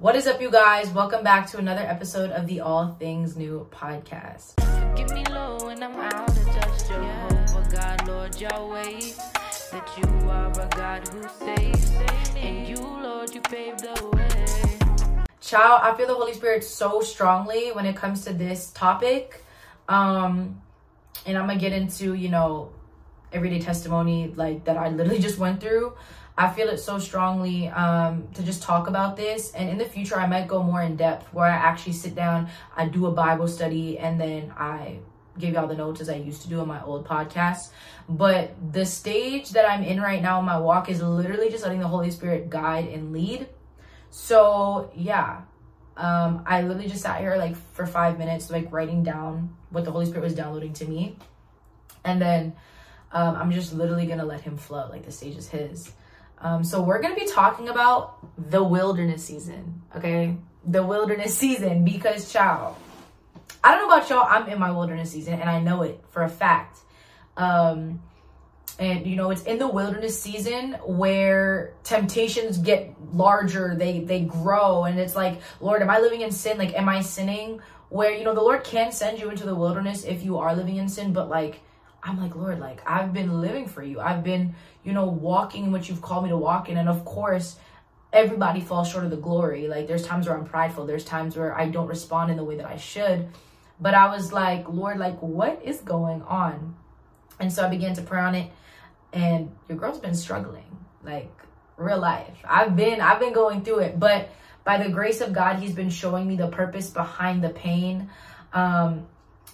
What is up, you guys? Welcome back to another episode of the All Things New podcast. Give me low when I'm out of touch, Jehovah God, Lord Yahweh. That you are a God who saves, and you, Lord, you paved the way. Child, I feel the Holy Spirit so strongly when it comes to this topic. Um, and I'm gonna get into, you know, everyday testimony like that I literally just went through. I feel it so strongly um, to just talk about this. And in the future, I might go more in depth where I actually sit down, I do a Bible study, and then I give y'all the notes as I used to do on my old podcast. But the stage that I'm in right now in my walk is literally just letting the Holy Spirit guide and lead. So, yeah, um, I literally just sat here like for five minutes, like writing down what the Holy Spirit was downloading to me. And then um, I'm just literally gonna let him flow. Like the stage is his. Um, so we're gonna be talking about the wilderness season, okay? The wilderness season because, child, I don't know about y'all. I'm in my wilderness season, and I know it for a fact. Um, and you know, it's in the wilderness season where temptations get larger. They they grow, and it's like, Lord, am I living in sin? Like, am I sinning? Where you know the Lord can send you into the wilderness if you are living in sin, but like I'm like, Lord, like I've been living for you. I've been, you know, walking in what you've called me to walk in. And of course, everybody falls short of the glory. Like there's times where I'm prideful. There's times where I don't respond in the way that I should. But I was like, Lord, like what is going on? And so I began to pray on it. And your girl's been struggling, like real life. I've been, I've been going through it. But by the grace of God, He's been showing me the purpose behind the pain. Um,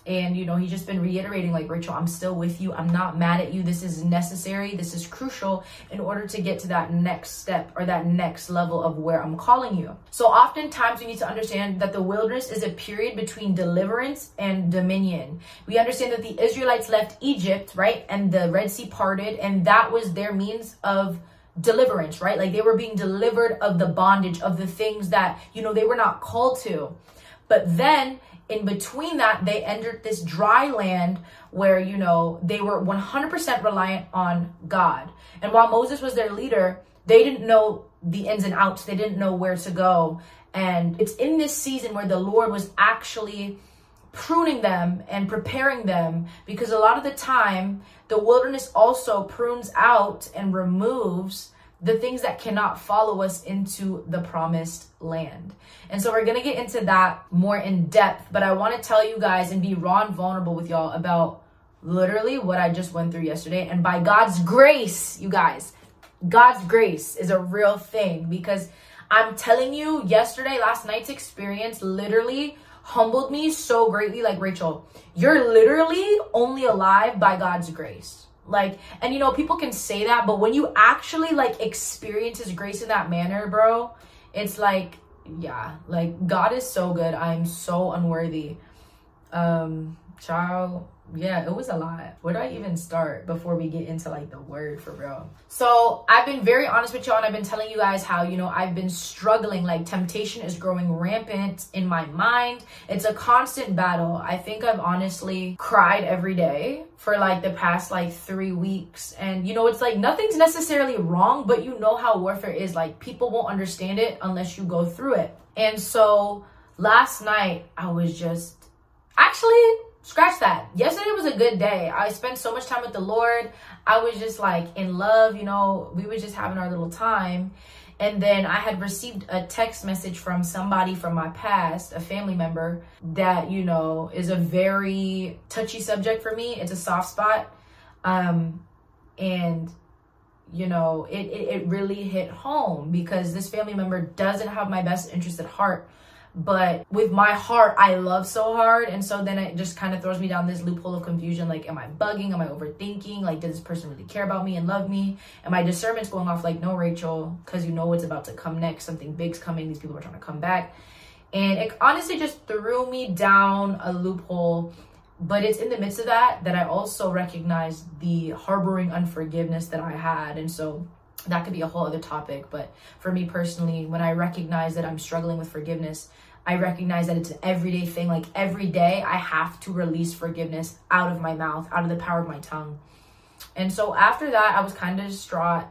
and, you know, he's just been reiterating, like, Rachel, I'm still with you. I'm not mad at you. This is necessary. This is crucial in order to get to that next step or that next level of where I'm calling you. So, oftentimes, we need to understand that the wilderness is a period between deliverance and dominion. We understand that the Israelites left Egypt, right? And the Red Sea parted, and that was their means of deliverance, right? Like they were being delivered of the bondage of the things that, you know, they were not called to. But then in between that, they entered this dry land where, you know, they were 100% reliant on God. And while Moses was their leader, they didn't know the ins and outs, they didn't know where to go. And it's in this season where the Lord was actually pruning them and preparing them because a lot of the time, the wilderness also prunes out and removes the things that cannot follow us into the promised land. And so we're going to get into that more in depth, but I want to tell you guys and be raw and vulnerable with y'all about literally what I just went through yesterday. And by God's grace, you guys, God's grace is a real thing because I'm telling you, yesterday, last night's experience literally humbled me so greatly. Like, Rachel, you're literally only alive by God's grace like, and you know, people can say that, but when you actually like experience his grace in that manner, bro, it's like, yeah, like God is so good. I'm so unworthy. Um, child, yeah, it was a lot. Where do I even start before we get into like the word for real? So I've been very honest with y'all and I've been telling you guys how, you know, I've been struggling. Like temptation is growing rampant in my mind. It's a constant battle. I think I've honestly cried every day for like the past like three weeks. And you know, it's like nothing's necessarily wrong, but you know how warfare is. Like people won't understand it unless you go through it. And so last night I was just actually scratch that. Yesterday was a good day. I spent so much time with the Lord. I was just like in love, you know, we were just having our little time. And then I had received a text message from somebody from my past, a family member, that, you know, is a very touchy subject for me. It's a soft spot. Um, and, you know, it, it, it really hit home because this family member doesn't have my best interest at heart but with my heart i love so hard. And so then it just kind of throws me down this loophole of confusion like am i bugging? Am i overthinking? Like does this person really care about me and love me? And my discernment's going off like no rachel because you know what's about to come next. Something big's coming. These people are trying to come back. And it honestly just threw me down a loophole but it's in the midst of that that i also recognize the harboring unforgiveness that i had. And so that could be a whole other topic but for me personally when i recognize that i'm struggling with forgiveness I recognize that it's an everyday thing. Like every day, I have to release forgiveness out of my mouth, out of the power of my tongue. And so after that, I was kind of distraught.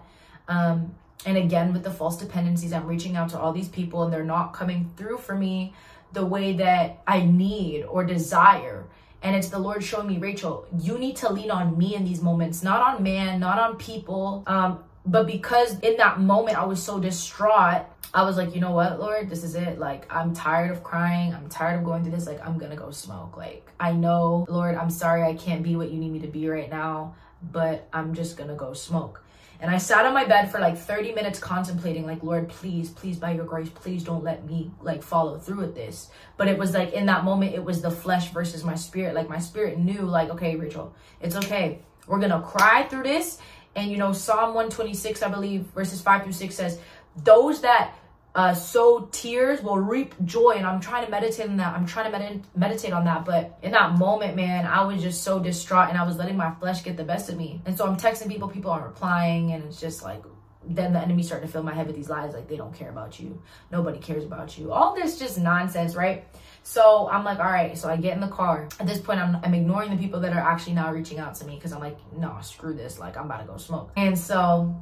Um, and again with the false dependencies i'm reaching out to all these people and they're not coming through for me the way that i need or desire and it's the lord showing me rachel you need to lean on me in these moments not on man not on people um, but because in that moment i was so distraught I was like, you know what, Lord, this is it. Like, I'm tired of crying. I'm tired of going through this. Like, I'm gonna go smoke. Like, I know, Lord, I'm sorry I can't be what you need me to be right now, but I'm just gonna go smoke. And I sat on my bed for like 30 minutes contemplating, like, Lord, please, please, by your grace, please don't let me like follow through with this. But it was like in that moment, it was the flesh versus my spirit. Like, my spirit knew, like, okay, Rachel, it's okay. We're gonna cry through this. And you know, Psalm 126, I believe, verses 5 through 6 says, Those that uh, sow tears will reap joy. And I'm trying to meditate on that. I'm trying to med- meditate on that. But in that moment, man, I was just so distraught and I was letting my flesh get the best of me. And so I'm texting people, people aren't replying. And it's just like, then the enemy starting to fill my head with these lies like they don't care about you. Nobody cares about you. All this just nonsense, right? So I'm like, all right. So I get in the car. At this point, I'm, I'm ignoring the people that are actually now reaching out to me because I'm like, no, screw this. Like, I'm about to go smoke. And so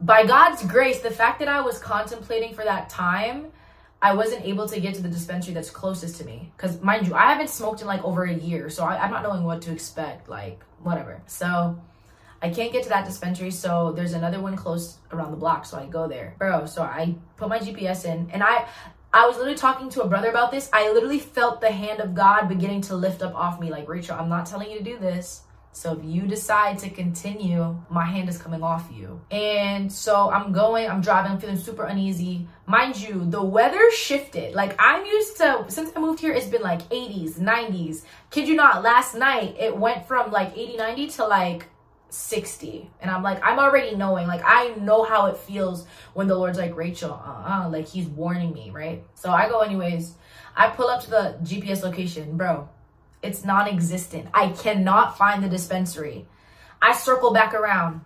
by God's grace, the fact that I was contemplating for that time, I wasn't able to get to the dispensary that's closest to me. Because, mind you, I haven't smoked in like over a year, so I, am not knowing what to expect, like, whatever. So, I can't get to that dispensary, so there's another one close around the block, so I go there. Bro, so I put my GPS in, and I. I was literally talking to a brother about this. I literally felt the hand of God beginning to lift up off me. Like, Rachel, I'm not telling you to do this. So if you decide to continue, my hand is coming off you. And so I'm going, I'm driving, I'm feeling super uneasy. Mind you, the weather shifted. Like I'm used to, since I moved here, it's been like 80s, 90s. Kid you not, last night it went from like 80, 90 to like 60 and i'm like i'm already knowing like i know how it feels when the lord's like rachel uh-uh like he's warning me right so i go anyways i pull up to the gps location bro it's non-existent. I cannot find the dispensary. I circle back around.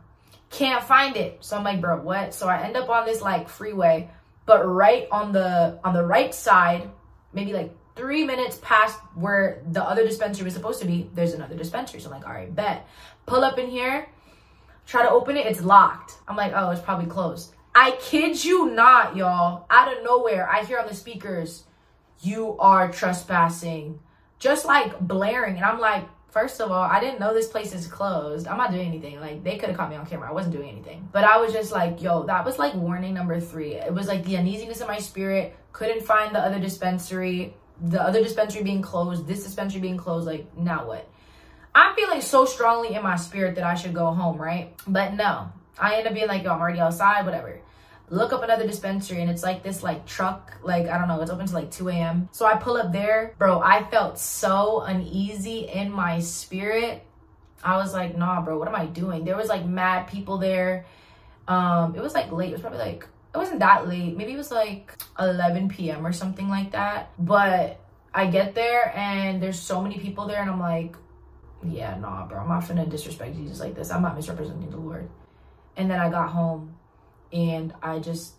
Can't find it. So I'm like, bro, what? So I end up on this like freeway, but right on the on the right side, maybe like three minutes past where the other dispensary was supposed to be, there's another dispensary. So I'm like, all right, bet. Pull up in here, try to open it, it's locked. I'm like, oh, it's probably closed. I kid you not, y'all. Out of nowhere, I hear on the speakers, you are trespassing just like blaring. And I'm like, first of all, I didn't know this place is closed. I'm not doing anything. Like they could have caught me on camera. I wasn't doing anything. But I was just like, yo, that was like warning number three. It was like the uneasiness in my spirit. Couldn't find the other dispensary. The other dispensary being closed. This dispensary being closed. Like now what? I'm feeling so strongly in my spirit that I should go home, right? But no. I end up being like, yo, I'm already outside, whatever look up another dispensary and it's like this like truck like i don't know it's open to like 2 a.m so i pull up there bro i felt so uneasy in my spirit i was like nah bro what am i doing there was like mad people there um it was like late it was probably like it wasn't that late. Maybe it was like 11 p.m or something like that. But i get there and there's so many people there and i'm like yeah nah bro. I'm not gonna disrespect jesus like this. I'm not misrepresenting the lord. And then i got home and I just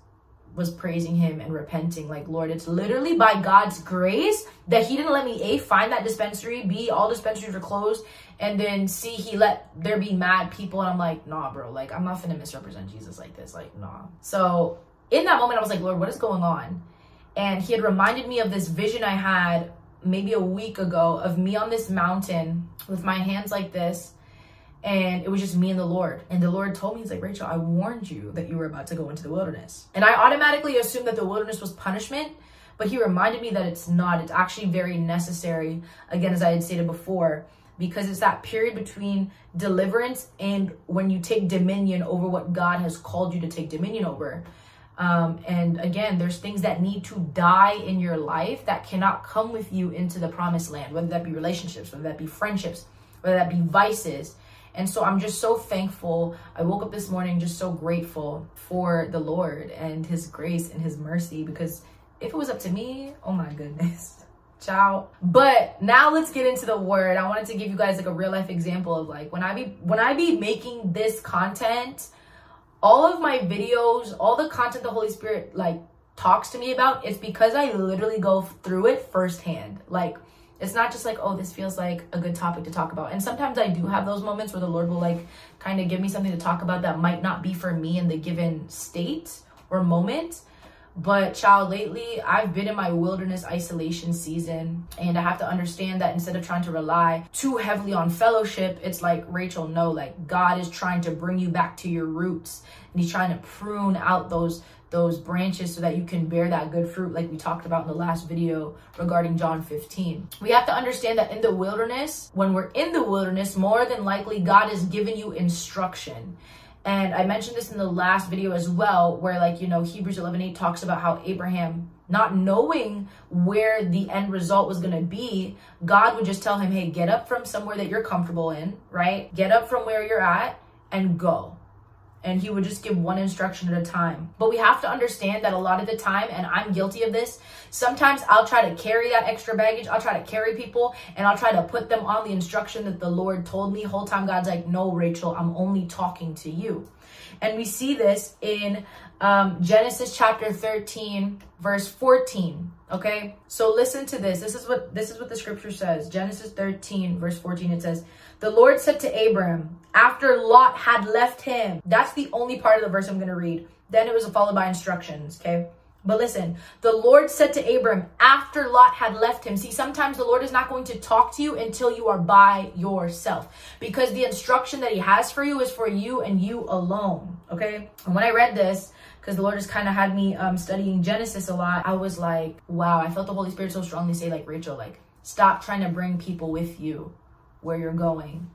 was praising him and repenting like lord it's literally by god's grace that he didn't let me a find that dispensary b all dispensaries are closed and then c he let there be mad people and i'm like nah bro like i'm not gonna misrepresent jesus like this like nah. So in that moment i was like lord what is going on? And he had reminded me of this vision i had maybe a week ago of me on this mountain with my hands like this and it was just me and the Lord. And the Lord told me, He's like, Rachel, I warned you that you were about to go into the wilderness. And I automatically assumed that the wilderness was punishment, but He reminded me that it's not. It's actually very necessary, again, as I had stated before, because it's that period between deliverance and when you take dominion over what God has called you to take dominion over. Um, and again, there's things that need to die in your life that cannot come with you into the promised land, whether that be relationships, whether that be friendships, whether that be vices and so I'm just so thankful. I woke up this morning just so grateful for the Lord and His grace and His mercy because if it was up to me, oh my goodness. Ciao. But now let's get into the word. I wanted to give you guys like a real life example of like when I be when I be making this content, all of my videos, all the content the Holy Spirit like talks to me about, it's because I literally go through it firsthand. Like It's not just like, oh, this feels like a good topic to talk about. And sometimes I do have those moments where the Lord will like kind of give me something to talk about that might not be for me in the given state or moment. But child, lately I've been in my wilderness isolation season, and I have to understand that instead of trying to rely too heavily on fellowship, it's like Rachel, no, like God is trying to bring you back to your roots, and He's trying to prune out those those branches so that you can bear that good fruit like we talked about in the last video regarding John 15. We have to understand that in the wilderness, when we're in the wilderness, more than likely God is giving you instruction. And I mentioned this in the last video as well, where like, you know, Hebrews 11, 8 talks about how Abraham, not knowing where the end result was going to be, God would just tell him, hey, get up from somewhere that you're comfortable in, right? Get up from where you're at and go and he would just give one instruction at a time. But we have to understand that a lot of the time, and I'm guilty of this, sometimes I'll try to carry that extra baggage. I'll try to carry people and I'll try to put them on the instruction that the Lord told me. Whole time God's like, no, Rachel, I'm only talking to you. And we see this in um, Genesis chapter 13, verse 14. Okay, so listen to this. This is what this is what the scripture says. Genesis 13, verse 14. It says, "The Lord said to Abram after Lot had left him." That's the only part of the verse I'm going to read. Then it was followed by instructions. Okay. But listen, the Lord said to Abram after Lot had left him. See, sometimes the Lord is not going to talk to you until you are by yourself because the instruction that He has for you is for you and you alone. Okay. And when I read this, because the Lord just kind of had me um, studying Genesis a lot, I was like, wow, I felt the Holy Spirit so strongly say, like, Rachel, like, stop trying to bring people with you where you're going.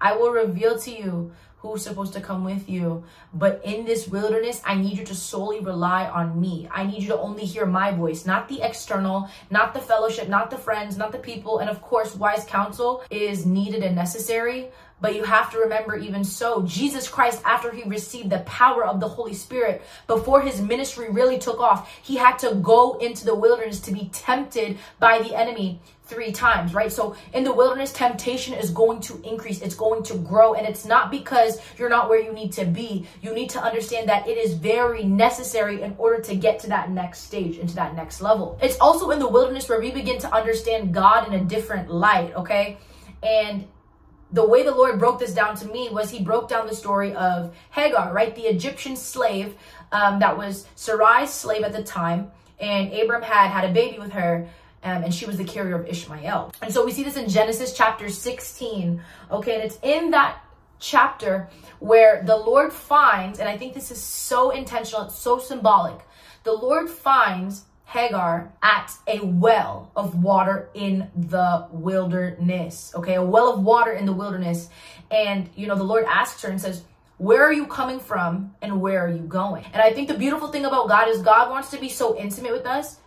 I will reveal to you who's supposed to come with you. But in this wilderness, I need you to solely rely on me. I need you to only hear my voice, not the external, not the fellowship, not the friends, not the people. And of course, wise counsel is needed and necessary. But you have to remember, even so, Jesus Christ, after he received the power of the Holy Spirit, before his ministry really took off, he had to go into the wilderness to be tempted by the enemy three times, right? So in the wilderness, temptation is going to increase, it's going to grow, and it's not because you're not where you need to be. You need to understand that it is very necessary in order to get to that next stage, into that next level. It's also in the wilderness where we begin to understand God in a different light, okay? And the way the Lord broke this down to me was he broke down the story of Hagar, right? The Egyptian slave um, that was Sarai's slave at the time. And Abram had had a baby with her. Um, and she was the carrier of Ishmael. And so we see this in Genesis chapter 16. Okay, and it's in that chapter where the Lord finds, and I think this is so intentional, it's so symbolic. The Lord finds Hagar at a well of water in the wilderness. Okay, a well of water in the wilderness. And, you know, the Lord asks her and says, where are you coming from and where are you going? And I think the beautiful thing about God is God wants to be so intimate with us.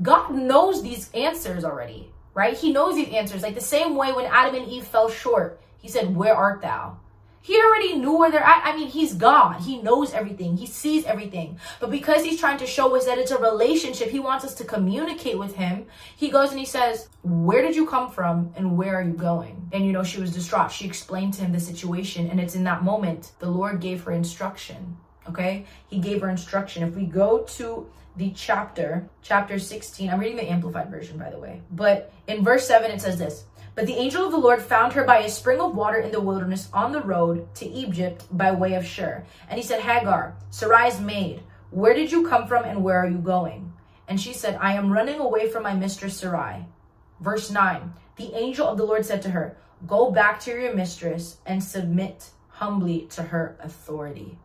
God knows these answers already, right? He knows these answers. Like the same way when Adam and Eve fell short, he said, Where art thou? He already knew where they're at. I mean, he's God. He knows everything. He sees everything. But because he's trying to show us that it's a relationship, he wants us to communicate with him. He goes and he says, Where did you come from and where are you going? And you know, she was distraught. She explained to him the situation. And it's in that moment the Lord gave her instruction. Okay? He gave her instruction. If we go to the chapter, chapter 16, I'm reading the Amplified version, by the way. But in verse 7, it says this. But the angel of the Lord found her by a spring of water in the wilderness on the road to Egypt by way of Shur. And he said, Hagar, Sarai's maid, where did you come from and where are you going? And she said, I am running away from my mistress Sarai. Verse 9 The angel of the Lord said to her, Go back to your mistress and submit humbly to her authority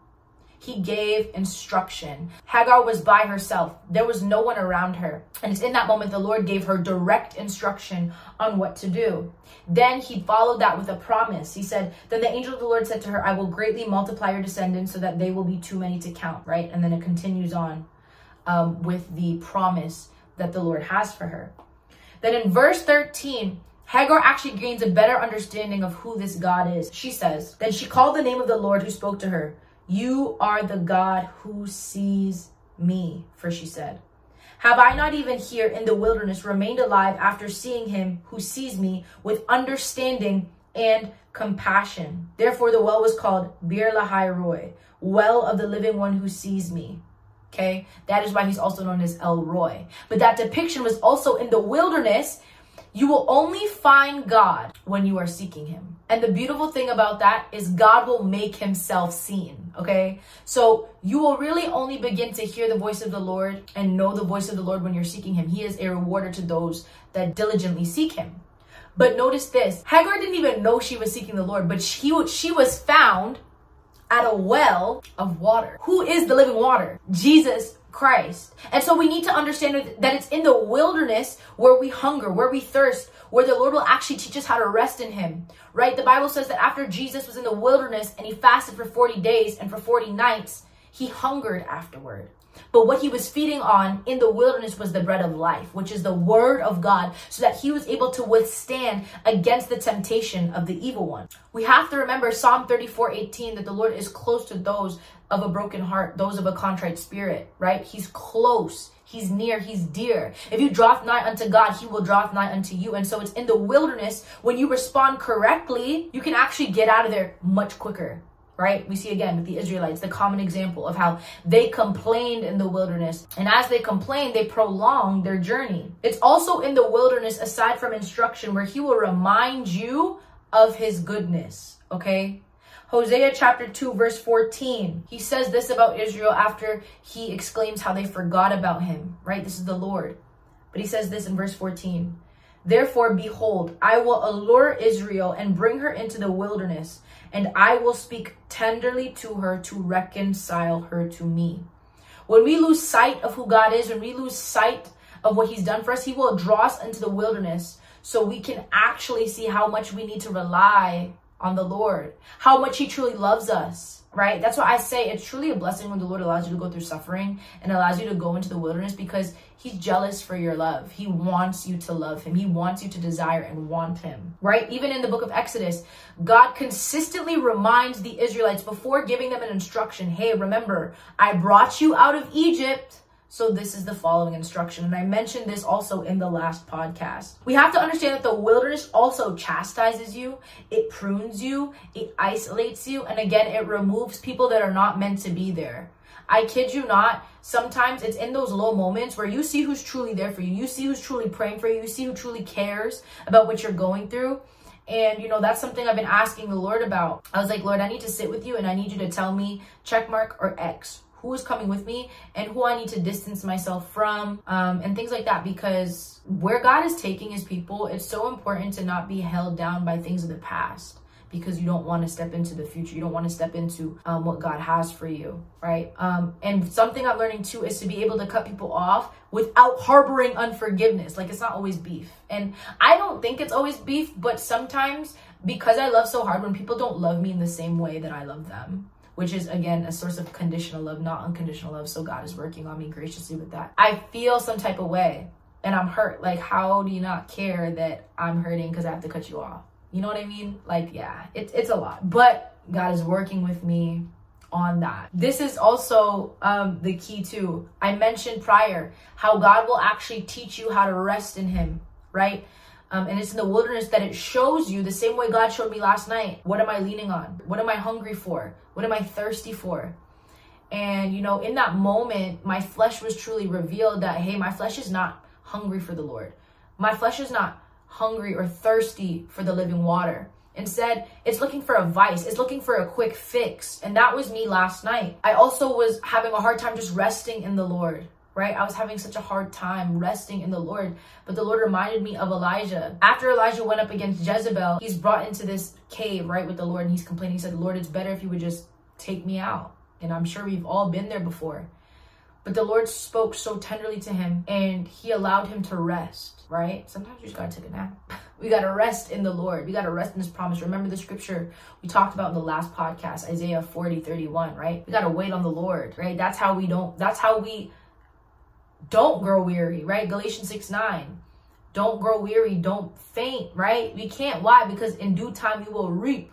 he gave instruction. Hagar was by herself. There was no one around her. And it's in that moment the Lord gave her direct instruction on what to do. Then he followed that with a promise. He said, Then the angel of the Lord said to her, I will greatly multiply your descendants so that they will be too many to count, right? And then it continues on um, with the promise that the Lord has for her. Then in verse 13, Hagar actually gains a better understanding of who this God is. She says, Then she called the name of the Lord who spoke to her. You are the God who sees me, for she said. Have I not even here in the wilderness remained alive after seeing him who sees me with understanding and compassion? Therefore, the well was called Beer Lahai Roi, well of the living one who sees me. Okay, that is why he's also known as El Roi. But that depiction was also in the wilderness You will only find God when you are seeking Him. And the beautiful thing about that is God will make Himself seen. Okay? So you will really only begin to hear the voice of the Lord and know the voice of the Lord when you're seeking Him. He is a rewarder to those that diligently seek Him. But notice this Hagar didn't even know she was seeking the Lord, but she, she was found at a well of water. Who is the living water? Jesus Christ. And so we need to understand that it's in the wilderness where we hunger, where we thirst, where the Lord will actually teach us how to rest in Him, right? The Bible says that after Jesus was in the wilderness and He fasted for 40 days and for 40 nights, He hungered afterward. But what he was feeding on in the wilderness was the bread of life, which is the word of God, so that he was able to withstand against the temptation of the evil one. We have to remember Psalm 34 18 that the Lord is close to those of a broken heart, those of a contrite spirit, right? He's close. He's near, he's dear. If you draw nigh unto God, he will draw nigh unto you. And so it's in the wilderness when you respond correctly, you can actually get out of there much quicker right? We see again with the Israelites the common example of how they complained in the wilderness. And as they complained, they prolonged their journey. It's also in the wilderness, aside from instruction, where he will remind you of his goodness, okay? Hosea chapter 2, verse 14. He says this about Israel after he exclaims how they forgot about him, right? This is the Lord. But he says this in verse 14. Therefore, behold, I will allure Israel and bring her into the wilderness and I will speak tenderly to her to reconcile her to me. When we lose sight of who God is, when we lose sight of what He's done for us, He will draw us into the wilderness so we can actually see how much we need to rely on the Lord, how much He truly loves us right? That's why I say it's truly a blessing when the Lord allows you to go through suffering and allows you to go into the wilderness because He's jealous for your love. He wants you to love Him, He wants you to desire and want Him, right? Even in the book of Exodus, God consistently reminds the Israelites before giving them an instruction hey, remember, I brought you out of Egypt so this is the following instruction. And I mentioned this also in the last podcast. We have to understand that the wilderness also chastises you, it prunes you, it isolates you, and again, it removes people that are not meant to be there. I kid you not, sometimes it's in those low moments where you see who's truly there for you. You see who's truly praying for you. You see who truly cares about what you're going through. And you know, that's something I've been asking the Lord about. I was like, Lord, I need to sit with you and I need you to tell me check mark or X who is coming with me and who I need to distance myself from um, and things like that because where God is taking his people, it's so important to not be held down by things of the past because you don't want to step into the future. You don't want to step into um, what God has for you, right? Um, and something I'm learning too is to be able to cut people off without harboring unforgiveness. Like it's not always beef. And I don't think it's always beef, but sometimes because I love so hard when people don't love me in the same way that I love them which is again a source of conditional love, not unconditional love. So God is working on me graciously with that. I feel some type of way and I'm hurt. Like, how do you not care that I'm hurting because I have to cut you off? You know what I mean? Like, yeah, it, it's a lot. But God is working with me on that. This is also um, the key too. I mentioned prior how God will actually teach you how to rest in Him, right? Um, and it's in the wilderness that it shows you the same way God showed me last night. What am I leaning on? What am I hungry for? What am I thirsty for? And, you know, in that moment, my flesh was truly revealed that, hey, my flesh is not hungry for the Lord. My flesh is not hungry or thirsty for the living water. Instead, it's looking for a vice. It's looking for a quick fix. And that was me last night. I also was having a hard time just resting in the Lord right? I was having such a hard time resting in the Lord. But the Lord reminded me of Elijah. After Elijah went up against Jezebel, he's brought into this cave, right, with the Lord, and he's complaining. He said, Lord, it's better if you would just take me out. And I'm sure we've all been there before. But the Lord spoke so tenderly to him and he allowed him to rest, right? Sometimes you just gotta take a nap. we gotta rest in the Lord. We gotta rest in his promise. Remember the scripture we talked about in the last podcast, Isaiah 40, 31, right? We gotta wait on the Lord, right? That's how we don't, that's how we don't grow weary, right? Galatians 6 9. Don't grow weary, don't faint, right? We can't. Why? Because in due time we will reap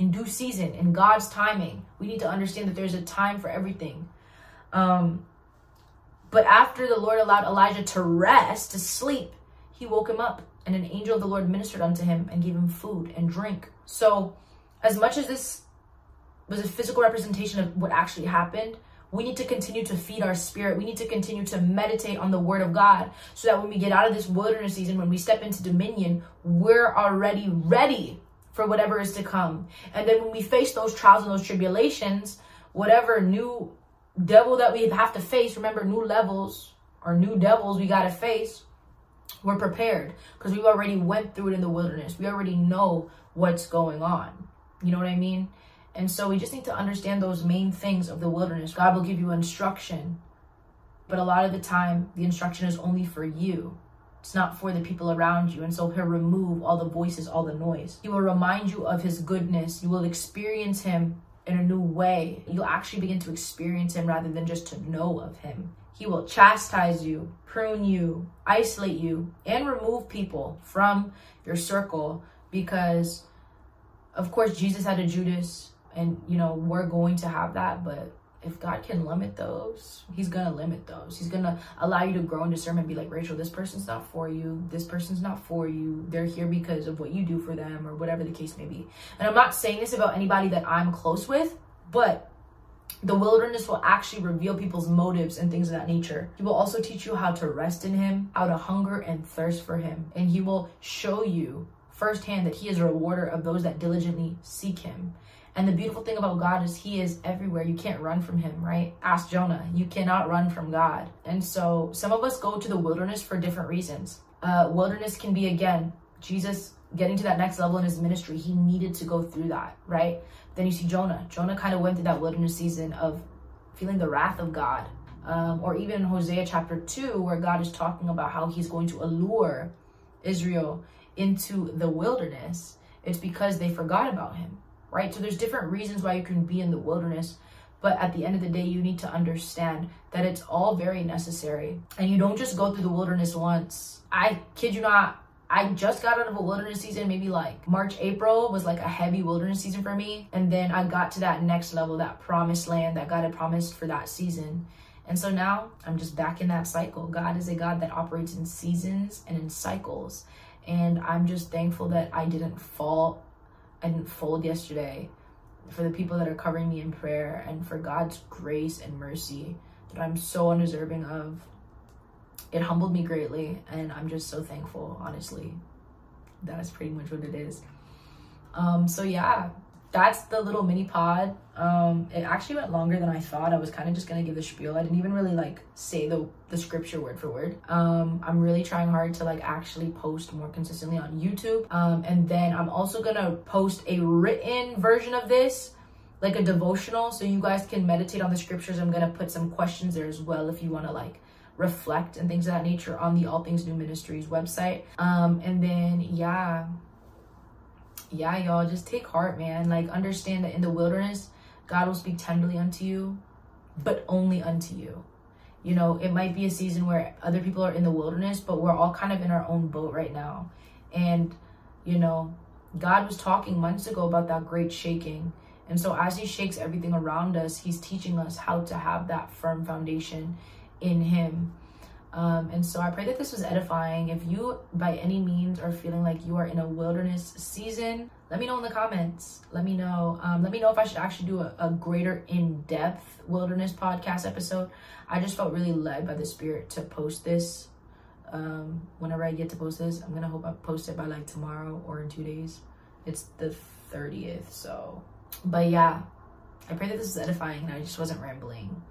in due season, in God's timing. We need to understand that there's a time for everything. Um, but after the Lord allowed Elijah to rest, to sleep, he woke him up, and an angel of the Lord ministered unto him and gave him food and drink. So, as much as this was a physical representation of what actually happened, we need to continue to feed our spirit. We need to continue to meditate on the word of God so that when we get out of this wilderness season, when we step into dominion, we're already ready for whatever is to come. And then when we face those trials and those tribulations, whatever new devil that we have to face, remember new levels or new devils we got to face, we're prepared because we've already went through it in the wilderness. We already know what's going on. You know what I mean? And so we just need to understand those main things of the wilderness. God will give you instruction, but a lot of the time, the instruction is only for you. It's not for the people around you. And so he'll remove all the voices, all the noise. He will remind you of his goodness. You will experience him in a new way. You'll actually begin to experience him rather than just to know of him. He will chastise you, prune you, isolate you, and remove people from your circle because, of course, Jesus had a Judas, and you know, we're going to have that, but if God can limit those, He's gonna limit those. He's gonna allow you to grow in discernment. Be like, Rachel, this person's not for you. This person's not for you. They're here because of what you do for them, or whatever the case may be. And I'm not saying this about anybody that I'm close with, but the wilderness will actually reveal people's motives and things of that nature. He will also teach you how to rest in Him, how to hunger and thirst for Him, and He will show you firsthand that He is a rewarder of those that diligently seek Him. And the beautiful thing about God is He is everywhere. You can't run from Him, right? Ask Jonah. You cannot run from God. And so some of us go to the wilderness for different reasons. Uh, wilderness can be, again, Jesus getting to that next level in his ministry. He needed to go through that, right? Then you see Jonah. Jonah kind of went through that wilderness season of feeling the wrath of God. Um, or even in Hosea chapter 2, where God is talking about how He's going to allure Israel into the wilderness. It's because they forgot about Him right? So there's different reasons why you can be in the wilderness. But at the end of the day, you need to understand that it's all very necessary. And you don't just go through the wilderness once. I kid you not, I just got out of a wilderness season, maybe like March, April was like a heavy wilderness season for me. And then I got to that next level, that promised land that God had promised for that season. And so now I'm just back in that cycle. God is a God that operates in seasons and in cycles. And I'm just thankful that I didn't fall I didn't fold yesterday, for the people that are covering me in prayer, and for God's grace and mercy that I'm so undeserving of. It humbled me greatly, and I'm just so thankful, honestly. That is pretty much what it is. Um, so yeah, that's the little mini pod. Um, it actually went longer than I thought. I was kind of just gonna give the spiel. I didn't even really like say the the scripture word for word. Um, I'm really trying hard to like actually post more consistently on YouTube. Um, and then I'm also gonna post a written version of this, like a devotional, so you guys can meditate on the scriptures. I'm gonna put some questions there as well if you wanna like reflect and things of that nature on the All Things New Ministries website. Um, and then yeah yeah, y'all, just take heart, man. Like, understand that in the wilderness, God will speak tenderly unto you, but only unto you. You know, it might be a season where other people are in the wilderness, but we're all kind of in our own boat right now. And, you know, God was talking months ago about that great shaking. And so, as He shakes everything around us, He's teaching us how to have that firm foundation in Him. Um, and so I pray that this was edifying. If you, by any means, are feeling like you are in a wilderness season, let me know in the comments. Let me know. Um, let me know if I should actually do a, a greater in depth wilderness podcast episode. I just felt really led by the Spirit to post this. Um, whenever I get to post this, I'm gonna hope I post it by like tomorrow or in two days. It's the 30th, so. But yeah, I pray that this is edifying and I just wasn't rambling.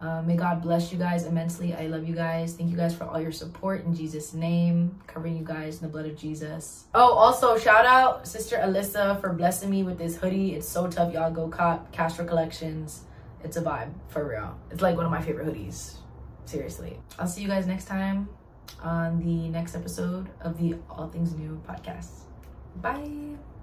Uh, may God bless you guys immensely. I love you guys. Thank you guys for all your support in Jesus' name. Covering you guys in the blood of Jesus. Oh, also shout out Sister Alyssa for blessing me with this hoodie. It's so tough, y'all. Go cop Castro Collections. It's a vibe for real. It's like one of my favorite hoodies. Seriously. I'll see you guys next time on the next episode of the All Things New podcast. Bye.